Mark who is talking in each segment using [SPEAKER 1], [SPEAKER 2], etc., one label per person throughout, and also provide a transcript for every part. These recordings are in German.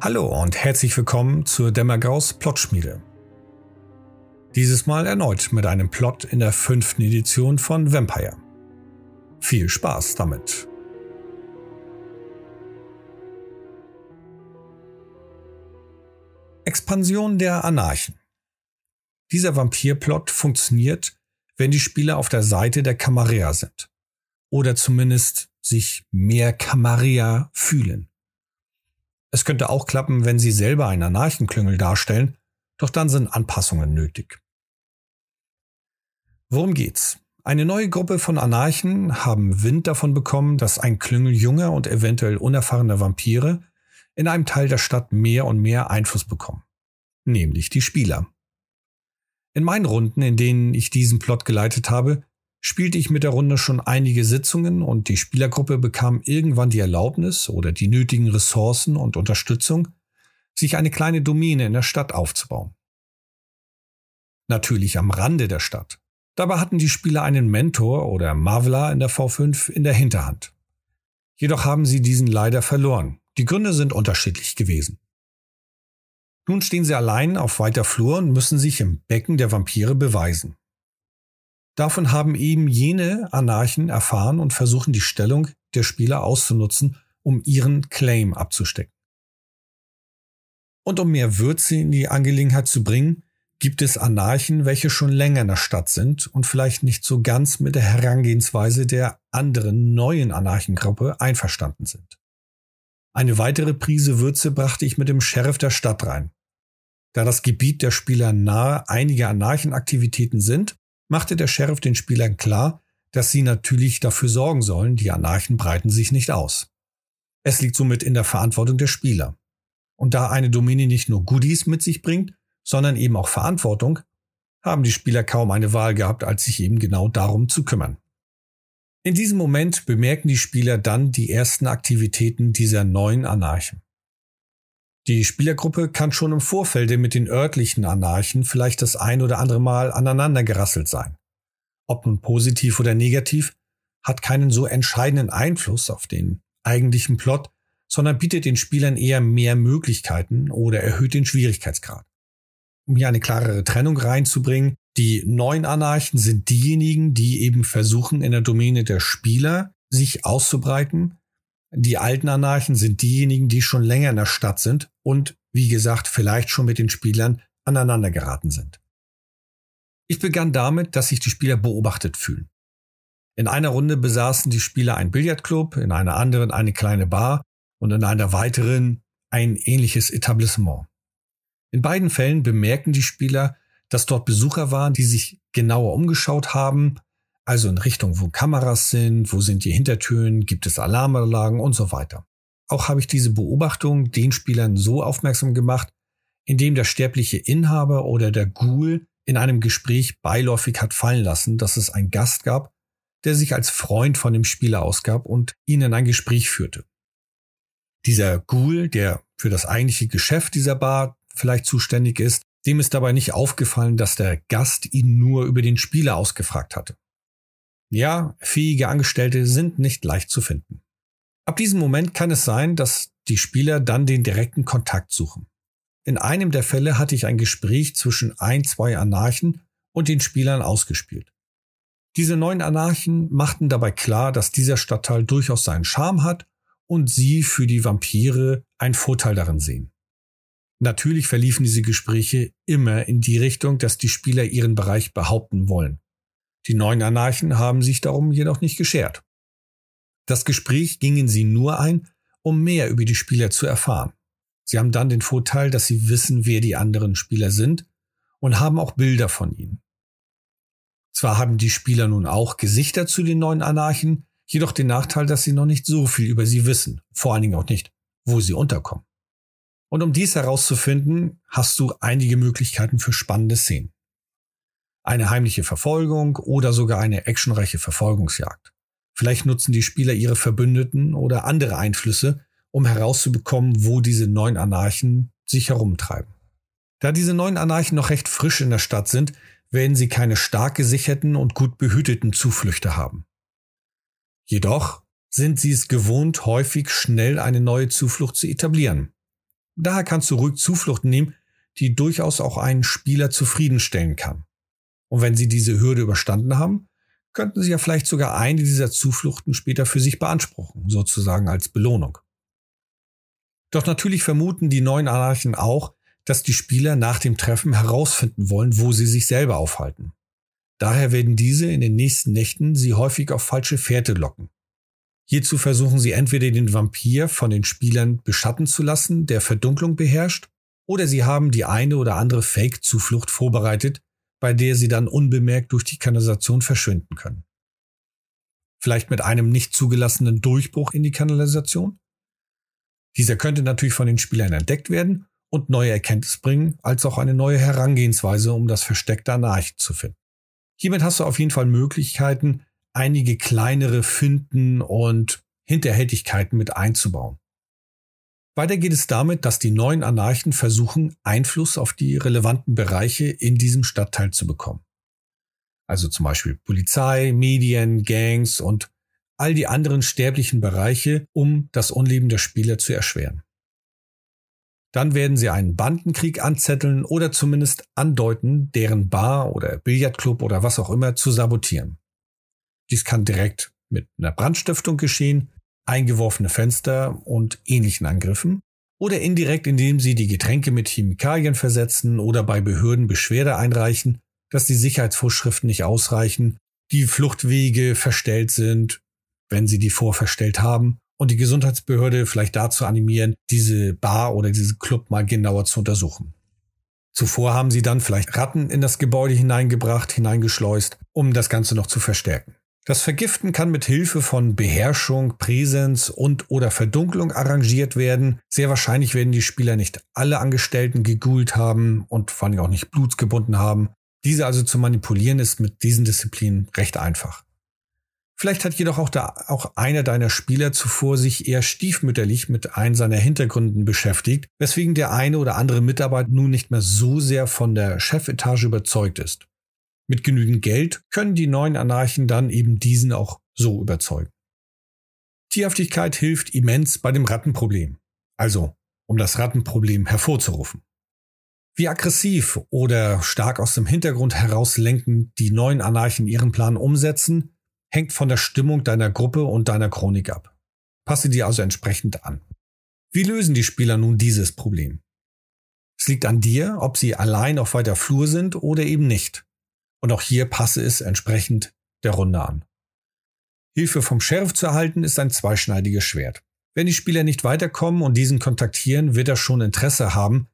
[SPEAKER 1] Hallo und herzlich willkommen zur Dämmergaus Plotschmiede. Dieses Mal erneut mit einem Plot in der fünften Edition von Vampire. Viel Spaß damit. Expansion der Anarchen. Dieser Vampirplot funktioniert, wenn die Spieler auf der Seite der Camarilla sind. Oder zumindest sich mehr Camarilla fühlen. Es könnte auch klappen, wenn sie selber einen Anarchenklüngel darstellen, doch dann sind Anpassungen nötig. Worum geht's? Eine neue Gruppe von Anarchen haben Wind davon bekommen, dass ein Klüngel junger und eventuell unerfahrener Vampire in einem Teil der Stadt mehr und mehr Einfluss bekommen, nämlich die Spieler. In meinen Runden, in denen ich diesen Plot geleitet habe, spielte ich mit der Runde schon einige Sitzungen und die Spielergruppe bekam irgendwann die Erlaubnis oder die nötigen Ressourcen und Unterstützung, sich eine kleine Domäne in der Stadt aufzubauen. Natürlich am Rande der Stadt. Dabei hatten die Spieler einen Mentor oder Mavla in der V5 in der Hinterhand. Jedoch haben sie diesen leider verloren. Die Gründe sind unterschiedlich gewesen. Nun stehen sie allein auf weiter Flur und müssen sich im Becken der Vampire beweisen. Davon haben eben jene Anarchen erfahren und versuchen die Stellung der Spieler auszunutzen, um ihren Claim abzustecken. Und um mehr Würze in die Angelegenheit zu bringen, gibt es Anarchen, welche schon länger in der Stadt sind und vielleicht nicht so ganz mit der Herangehensweise der anderen neuen Anarchengruppe einverstanden sind. Eine weitere Prise Würze brachte ich mit dem Sheriff der Stadt rein. Da das Gebiet der Spieler nahe einiger Anarchenaktivitäten sind, machte der Sheriff den Spielern klar, dass sie natürlich dafür sorgen sollen, die Anarchen breiten sich nicht aus. Es liegt somit in der Verantwortung der Spieler. Und da eine Domäne nicht nur Goodies mit sich bringt, sondern eben auch Verantwortung, haben die Spieler kaum eine Wahl gehabt, als sich eben genau darum zu kümmern. In diesem Moment bemerken die Spieler dann die ersten Aktivitäten dieser neuen Anarchen. Die Spielergruppe kann schon im Vorfelde mit den örtlichen Anarchen vielleicht das ein oder andere Mal aneinander gerasselt sein. Ob nun positiv oder negativ, hat keinen so entscheidenden Einfluss auf den eigentlichen Plot, sondern bietet den Spielern eher mehr Möglichkeiten oder erhöht den Schwierigkeitsgrad. Um hier eine klarere Trennung reinzubringen, die neuen Anarchen sind diejenigen, die eben versuchen, in der Domäne der Spieler sich auszubreiten die alten Anarchen sind diejenigen, die schon länger in der Stadt sind und, wie gesagt, vielleicht schon mit den Spielern aneinander geraten sind. Ich begann damit, dass sich die Spieler beobachtet fühlen. In einer Runde besaßen die Spieler einen Billardclub, in einer anderen eine kleine Bar und in einer weiteren ein ähnliches Etablissement. In beiden Fällen bemerkten die Spieler, dass dort Besucher waren, die sich genauer umgeschaut haben also in Richtung, wo Kameras sind, wo sind die Hintertüren, gibt es Alarmanlagen und so weiter. Auch habe ich diese Beobachtung den Spielern so aufmerksam gemacht, indem der sterbliche Inhaber oder der Ghoul in einem Gespräch beiläufig hat fallen lassen, dass es einen Gast gab, der sich als Freund von dem Spieler ausgab und ihn in ein Gespräch führte. Dieser Ghoul, der für das eigentliche Geschäft dieser Bar vielleicht zuständig ist, dem ist dabei nicht aufgefallen, dass der Gast ihn nur über den Spieler ausgefragt hatte. Ja, fähige Angestellte sind nicht leicht zu finden. Ab diesem Moment kann es sein, dass die Spieler dann den direkten Kontakt suchen. In einem der Fälle hatte ich ein Gespräch zwischen ein, zwei Anarchen und den Spielern ausgespielt. Diese neuen Anarchen machten dabei klar, dass dieser Stadtteil durchaus seinen Charme hat und sie für die Vampire einen Vorteil darin sehen. Natürlich verliefen diese Gespräche immer in die Richtung, dass die Spieler ihren Bereich behaupten wollen. Die neuen Anarchen haben sich darum jedoch nicht geschert. Das Gespräch gingen sie nur ein, um mehr über die Spieler zu erfahren. Sie haben dann den Vorteil, dass sie wissen, wer die anderen Spieler sind und haben auch Bilder von ihnen. Zwar haben die Spieler nun auch Gesichter zu den neuen Anarchen, jedoch den Nachteil, dass sie noch nicht so viel über sie wissen, vor allen Dingen auch nicht, wo sie unterkommen. Und um dies herauszufinden, hast du einige Möglichkeiten für spannende Szenen eine heimliche Verfolgung oder sogar eine actionreiche Verfolgungsjagd. Vielleicht nutzen die Spieler ihre Verbündeten oder andere Einflüsse, um herauszubekommen, wo diese neuen Anarchen sich herumtreiben. Da diese neuen Anarchen noch recht frisch in der Stadt sind, werden sie keine stark gesicherten und gut behüteten Zuflüchte haben. Jedoch sind sie es gewohnt, häufig schnell eine neue Zuflucht zu etablieren. Daher kannst du ruhig Zuflucht nehmen, die durchaus auch einen Spieler zufriedenstellen kann. Und wenn sie diese Hürde überstanden haben, könnten sie ja vielleicht sogar eine dieser Zufluchten später für sich beanspruchen, sozusagen als Belohnung. Doch natürlich vermuten die neuen Anarchen auch, dass die Spieler nach dem Treffen herausfinden wollen, wo sie sich selber aufhalten. Daher werden diese in den nächsten Nächten sie häufig auf falsche Fährte locken. Hierzu versuchen sie entweder den Vampir von den Spielern beschatten zu lassen, der Verdunklung beherrscht, oder sie haben die eine oder andere Fake-Zuflucht vorbereitet, bei der sie dann unbemerkt durch die Kanalisation verschwinden können. Vielleicht mit einem nicht zugelassenen Durchbruch in die Kanalisation? Dieser könnte natürlich von den Spielern entdeckt werden und neue Erkenntnis bringen, als auch eine neue Herangehensweise, um das versteckte Anarch zu finden. Hiermit hast du auf jeden Fall Möglichkeiten, einige kleinere Finden und Hinterhältigkeiten mit einzubauen. Weiter geht es damit, dass die neuen Anarchen versuchen, Einfluss auf die relevanten Bereiche in diesem Stadtteil zu bekommen. Also zum Beispiel Polizei, Medien, Gangs und all die anderen sterblichen Bereiche, um das Unleben der Spieler zu erschweren. Dann werden sie einen Bandenkrieg anzetteln oder zumindest andeuten, deren Bar oder Billardclub oder was auch immer zu sabotieren. Dies kann direkt mit einer Brandstiftung geschehen, eingeworfene Fenster und ähnlichen Angriffen oder indirekt, indem sie die Getränke mit Chemikalien versetzen oder bei Behörden Beschwerde einreichen, dass die Sicherheitsvorschriften nicht ausreichen, die Fluchtwege verstellt sind, wenn sie die vorverstellt haben und die Gesundheitsbehörde vielleicht dazu animieren, diese Bar oder diesen Club mal genauer zu untersuchen. Zuvor haben sie dann vielleicht Ratten in das Gebäude hineingebracht, hineingeschleust, um das Ganze noch zu verstärken. Das Vergiften kann mit Hilfe von Beherrschung, Präsenz und oder Verdunklung arrangiert werden. Sehr wahrscheinlich werden die Spieler nicht alle Angestellten gegoolt haben und vor allem auch nicht blutsgebunden haben. Diese also zu manipulieren ist mit diesen Disziplinen recht einfach. Vielleicht hat jedoch auch, da, auch einer deiner Spieler zuvor sich eher stiefmütterlich mit einem seiner Hintergründen beschäftigt, weswegen der eine oder andere Mitarbeiter nun nicht mehr so sehr von der Chefetage überzeugt ist. Mit genügend Geld können die neuen Anarchen dann eben diesen auch so überzeugen. Tierhaftigkeit hilft immens bei dem Rattenproblem. Also, um das Rattenproblem hervorzurufen. Wie aggressiv oder stark aus dem Hintergrund heraus lenken die neuen Anarchen ihren Plan umsetzen, hängt von der Stimmung deiner Gruppe und deiner Chronik ab. Passe dir also entsprechend an. Wie lösen die Spieler nun dieses Problem? Es liegt an dir, ob sie allein auf weiter Flur sind oder eben nicht. Und auch hier passe es entsprechend der Runde an. Hilfe vom Sheriff zu erhalten ist ein zweischneidiges Schwert. Wenn die Spieler nicht weiterkommen und diesen kontaktieren, wird er schon Interesse haben,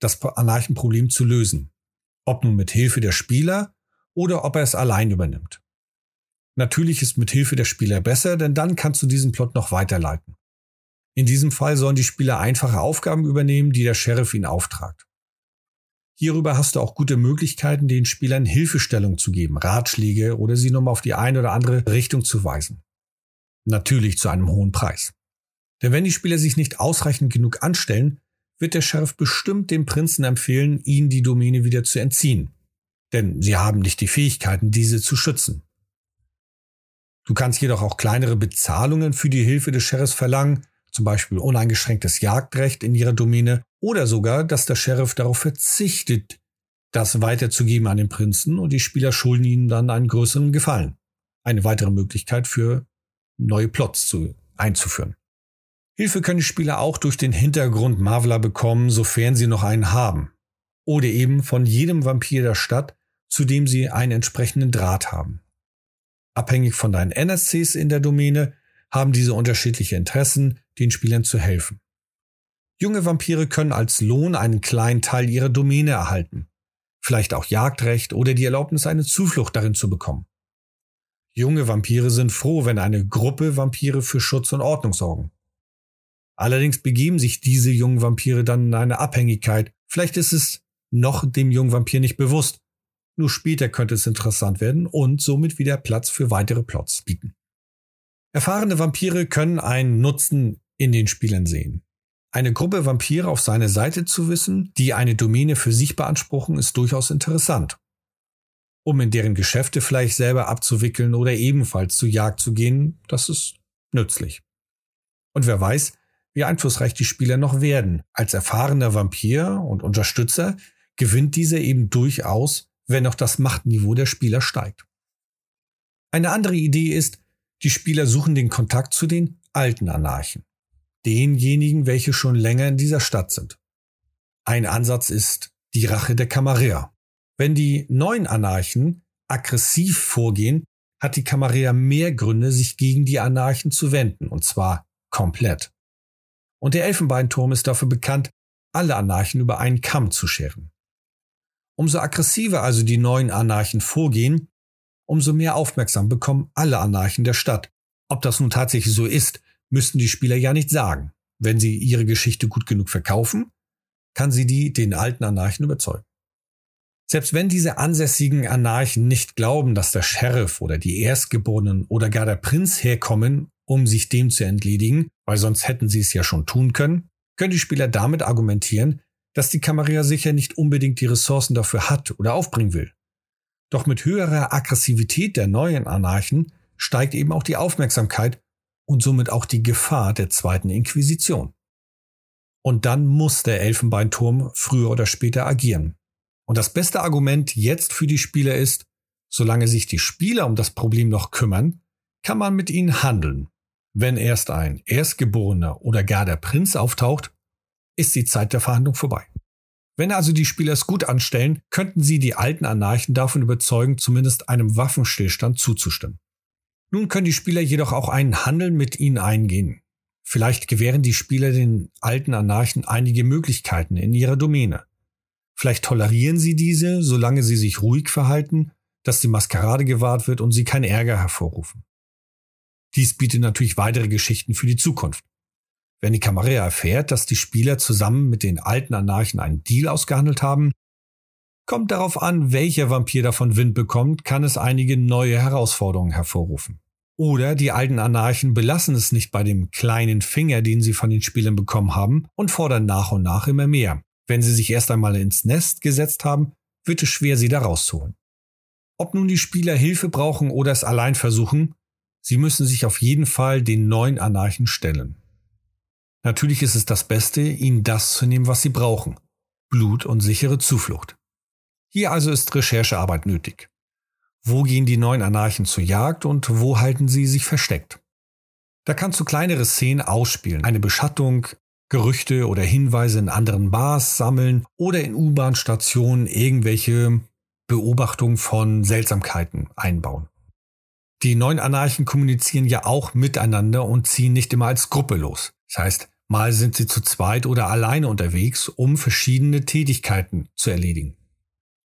[SPEAKER 1] das Anarchenproblem zu lösen. Ob nun mit Hilfe der Spieler oder ob er es allein übernimmt. Natürlich ist mit Hilfe der Spieler besser, denn dann kannst du diesen Plot noch weiterleiten. In diesem Fall sollen die Spieler einfache Aufgaben übernehmen, die der Sheriff ihnen auftragt. Hierüber hast du auch gute Möglichkeiten, den Spielern Hilfestellung zu geben, Ratschläge oder sie nochmal auf die eine oder andere Richtung zu weisen. Natürlich zu einem hohen Preis. Denn wenn die Spieler sich nicht ausreichend genug anstellen, wird der Sheriff bestimmt dem Prinzen empfehlen, ihnen die Domäne wieder zu entziehen. Denn sie haben nicht die Fähigkeiten, diese zu schützen. Du kannst jedoch auch kleinere Bezahlungen für die Hilfe des Sheriffs verlangen, zum Beispiel uneingeschränktes Jagdrecht in ihrer Domäne oder sogar, dass der Sheriff darauf verzichtet, das weiterzugeben an den Prinzen und die Spieler schulden ihnen dann einen größeren Gefallen. Eine weitere Möglichkeit für neue Plots zu, einzuführen. Hilfe können die Spieler auch durch den Hintergrund Marvela bekommen, sofern sie noch einen haben. Oder eben von jedem Vampir der Stadt, zu dem sie einen entsprechenden Draht haben. Abhängig von deinen NSCs in der Domäne haben diese unterschiedliche Interessen, den Spielern zu helfen. Junge Vampire können als Lohn einen kleinen Teil ihrer Domäne erhalten, vielleicht auch Jagdrecht oder die Erlaubnis, eine Zuflucht darin zu bekommen. Junge Vampire sind froh, wenn eine Gruppe Vampire für Schutz und Ordnung sorgen. Allerdings begeben sich diese jungen Vampire dann in eine Abhängigkeit. Vielleicht ist es noch dem jungen Vampir nicht bewusst. Nur später könnte es interessant werden und somit wieder Platz für weitere Plots bieten. Erfahrene Vampire können einen Nutzen in den Spielern sehen. Eine Gruppe Vampire auf seine Seite zu wissen, die eine Domäne für sich beanspruchen, ist durchaus interessant. Um in deren Geschäfte vielleicht selber abzuwickeln oder ebenfalls zur Jagd zu gehen, das ist nützlich. Und wer weiß, wie einflussreich die Spieler noch werden. Als erfahrener Vampir und Unterstützer gewinnt dieser eben durchaus, wenn auch das Machtniveau der Spieler steigt. Eine andere Idee ist, die Spieler suchen den Kontakt zu den alten Anarchen, denjenigen, welche schon länger in dieser Stadt sind. Ein Ansatz ist die Rache der Camarilla. Wenn die neuen Anarchen aggressiv vorgehen, hat die Camarilla mehr Gründe, sich gegen die Anarchen zu wenden, und zwar komplett. Und der Elfenbeinturm ist dafür bekannt, alle Anarchen über einen Kamm zu scheren. Umso aggressiver also die neuen Anarchen vorgehen, umso mehr aufmerksam bekommen alle Anarchen der Stadt. Ob das nun tatsächlich so ist, müssten die Spieler ja nicht sagen. Wenn sie ihre Geschichte gut genug verkaufen, kann sie die den alten Anarchen überzeugen. Selbst wenn diese ansässigen Anarchen nicht glauben, dass der Sheriff oder die Erstgeborenen oder gar der Prinz herkommen, um sich dem zu entledigen, weil sonst hätten sie es ja schon tun können, können die Spieler damit argumentieren, dass die Camarilla sicher nicht unbedingt die Ressourcen dafür hat oder aufbringen will. Doch mit höherer Aggressivität der neuen Anarchen steigt eben auch die Aufmerksamkeit und somit auch die Gefahr der zweiten Inquisition. Und dann muss der Elfenbeinturm früher oder später agieren. Und das beste Argument jetzt für die Spieler ist, solange sich die Spieler um das Problem noch kümmern, kann man mit ihnen handeln. Wenn erst ein Erstgeborener oder gar der Prinz auftaucht, ist die Zeit der Verhandlung vorbei. Wenn also die Spieler es gut anstellen, könnten sie die alten Anarchen davon überzeugen, zumindest einem Waffenstillstand zuzustimmen. Nun können die Spieler jedoch auch einen Handel mit ihnen eingehen. Vielleicht gewähren die Spieler den alten Anarchen einige Möglichkeiten in ihrer Domäne. Vielleicht tolerieren sie diese, solange sie sich ruhig verhalten, dass die Maskerade gewahrt wird und sie keinen Ärger hervorrufen. Dies bietet natürlich weitere Geschichten für die Zukunft. Wenn die Camarilla erfährt, dass die Spieler zusammen mit den alten Anarchen einen Deal ausgehandelt haben, kommt darauf an, welcher Vampir davon Wind bekommt, kann es einige neue Herausforderungen hervorrufen. Oder die alten Anarchen belassen es nicht bei dem kleinen Finger, den sie von den Spielern bekommen haben, und fordern nach und nach immer mehr. Wenn sie sich erst einmal ins Nest gesetzt haben, wird es schwer, sie da rauszuholen. Ob nun die Spieler Hilfe brauchen oder es allein versuchen, sie müssen sich auf jeden Fall den neuen Anarchen stellen. Natürlich ist es das Beste, ihnen das zu nehmen, was sie brauchen. Blut und sichere Zuflucht. Hier also ist Recherchearbeit nötig. Wo gehen die neuen Anarchen zur Jagd und wo halten sie sich versteckt? Da kannst du kleinere Szenen ausspielen, eine Beschattung, Gerüchte oder Hinweise in anderen Bars sammeln oder in U-Bahn-Stationen irgendwelche Beobachtungen von Seltsamkeiten einbauen. Die neuen Anarchen kommunizieren ja auch miteinander und ziehen nicht immer als Gruppe los. Das heißt, mal sind sie zu zweit oder alleine unterwegs, um verschiedene Tätigkeiten zu erledigen.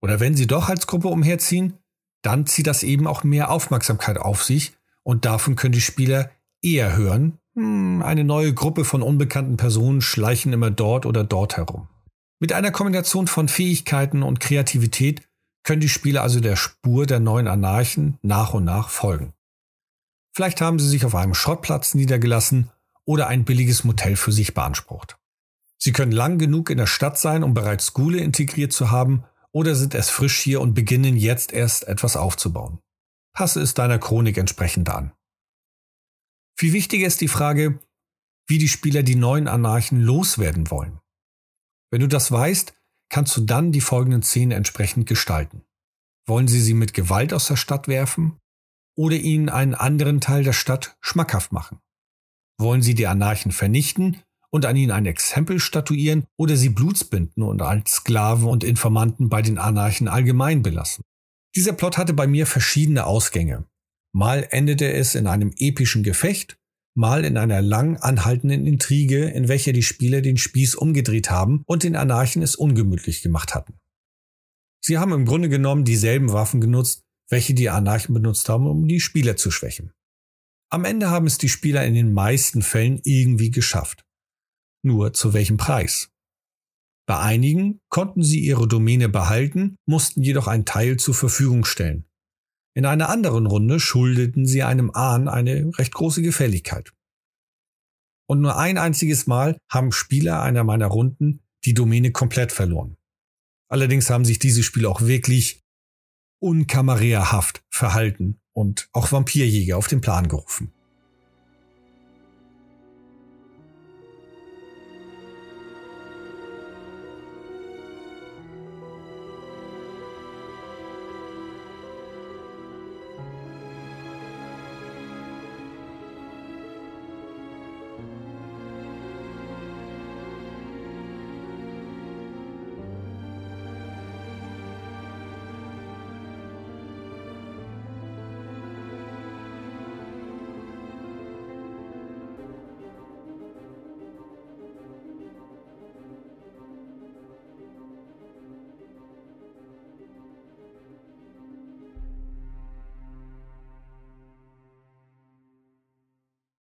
[SPEAKER 1] Oder wenn sie doch als Gruppe umherziehen, dann zieht das eben auch mehr Aufmerksamkeit auf sich und davon können die Spieler eher hören, hm, eine neue Gruppe von unbekannten Personen schleichen immer dort oder dort herum. Mit einer Kombination von Fähigkeiten und Kreativität können die Spieler also der Spur der neuen Anarchen nach und nach folgen. Vielleicht haben sie sich auf einem Schrottplatz niedergelassen oder ein billiges Motel für sich beansprucht. Sie können lang genug in der Stadt sein, um bereits Gule integriert zu haben, oder sind erst frisch hier und beginnen jetzt erst etwas aufzubauen. Passe es deiner Chronik entsprechend an. Viel wichtiger ist die Frage, wie die Spieler die neuen Anarchen loswerden wollen. Wenn du das weißt, kannst du dann die folgenden Szenen entsprechend gestalten. Wollen sie sie mit Gewalt aus der Stadt werfen oder ihnen einen anderen Teil der Stadt schmackhaft machen? Wollen sie die Anarchen vernichten und an ihnen ein Exempel statuieren oder sie blutsbinden und als Sklaven und Informanten bei den Anarchen allgemein belassen? Dieser Plot hatte bei mir verschiedene Ausgänge. Mal endete es in einem epischen Gefecht, mal in einer lang anhaltenden Intrige, in welcher die Spieler den Spieß umgedreht haben und den Anarchen es ungemütlich gemacht hatten. Sie haben im Grunde genommen dieselben Waffen genutzt, welche die Anarchen benutzt haben, um die Spieler zu schwächen. Am Ende haben es die Spieler in den meisten Fällen irgendwie geschafft. Nur zu welchem Preis? Bei einigen konnten sie ihre Domäne behalten, mussten jedoch einen Teil zur Verfügung stellen, in einer anderen Runde schuldeten sie einem Ahn eine recht große Gefälligkeit. Und nur ein einziges Mal haben Spieler einer meiner Runden die Domäne komplett verloren. Allerdings haben sich diese Spieler auch wirklich unkamererhaft verhalten und auch Vampirjäger auf den Plan gerufen.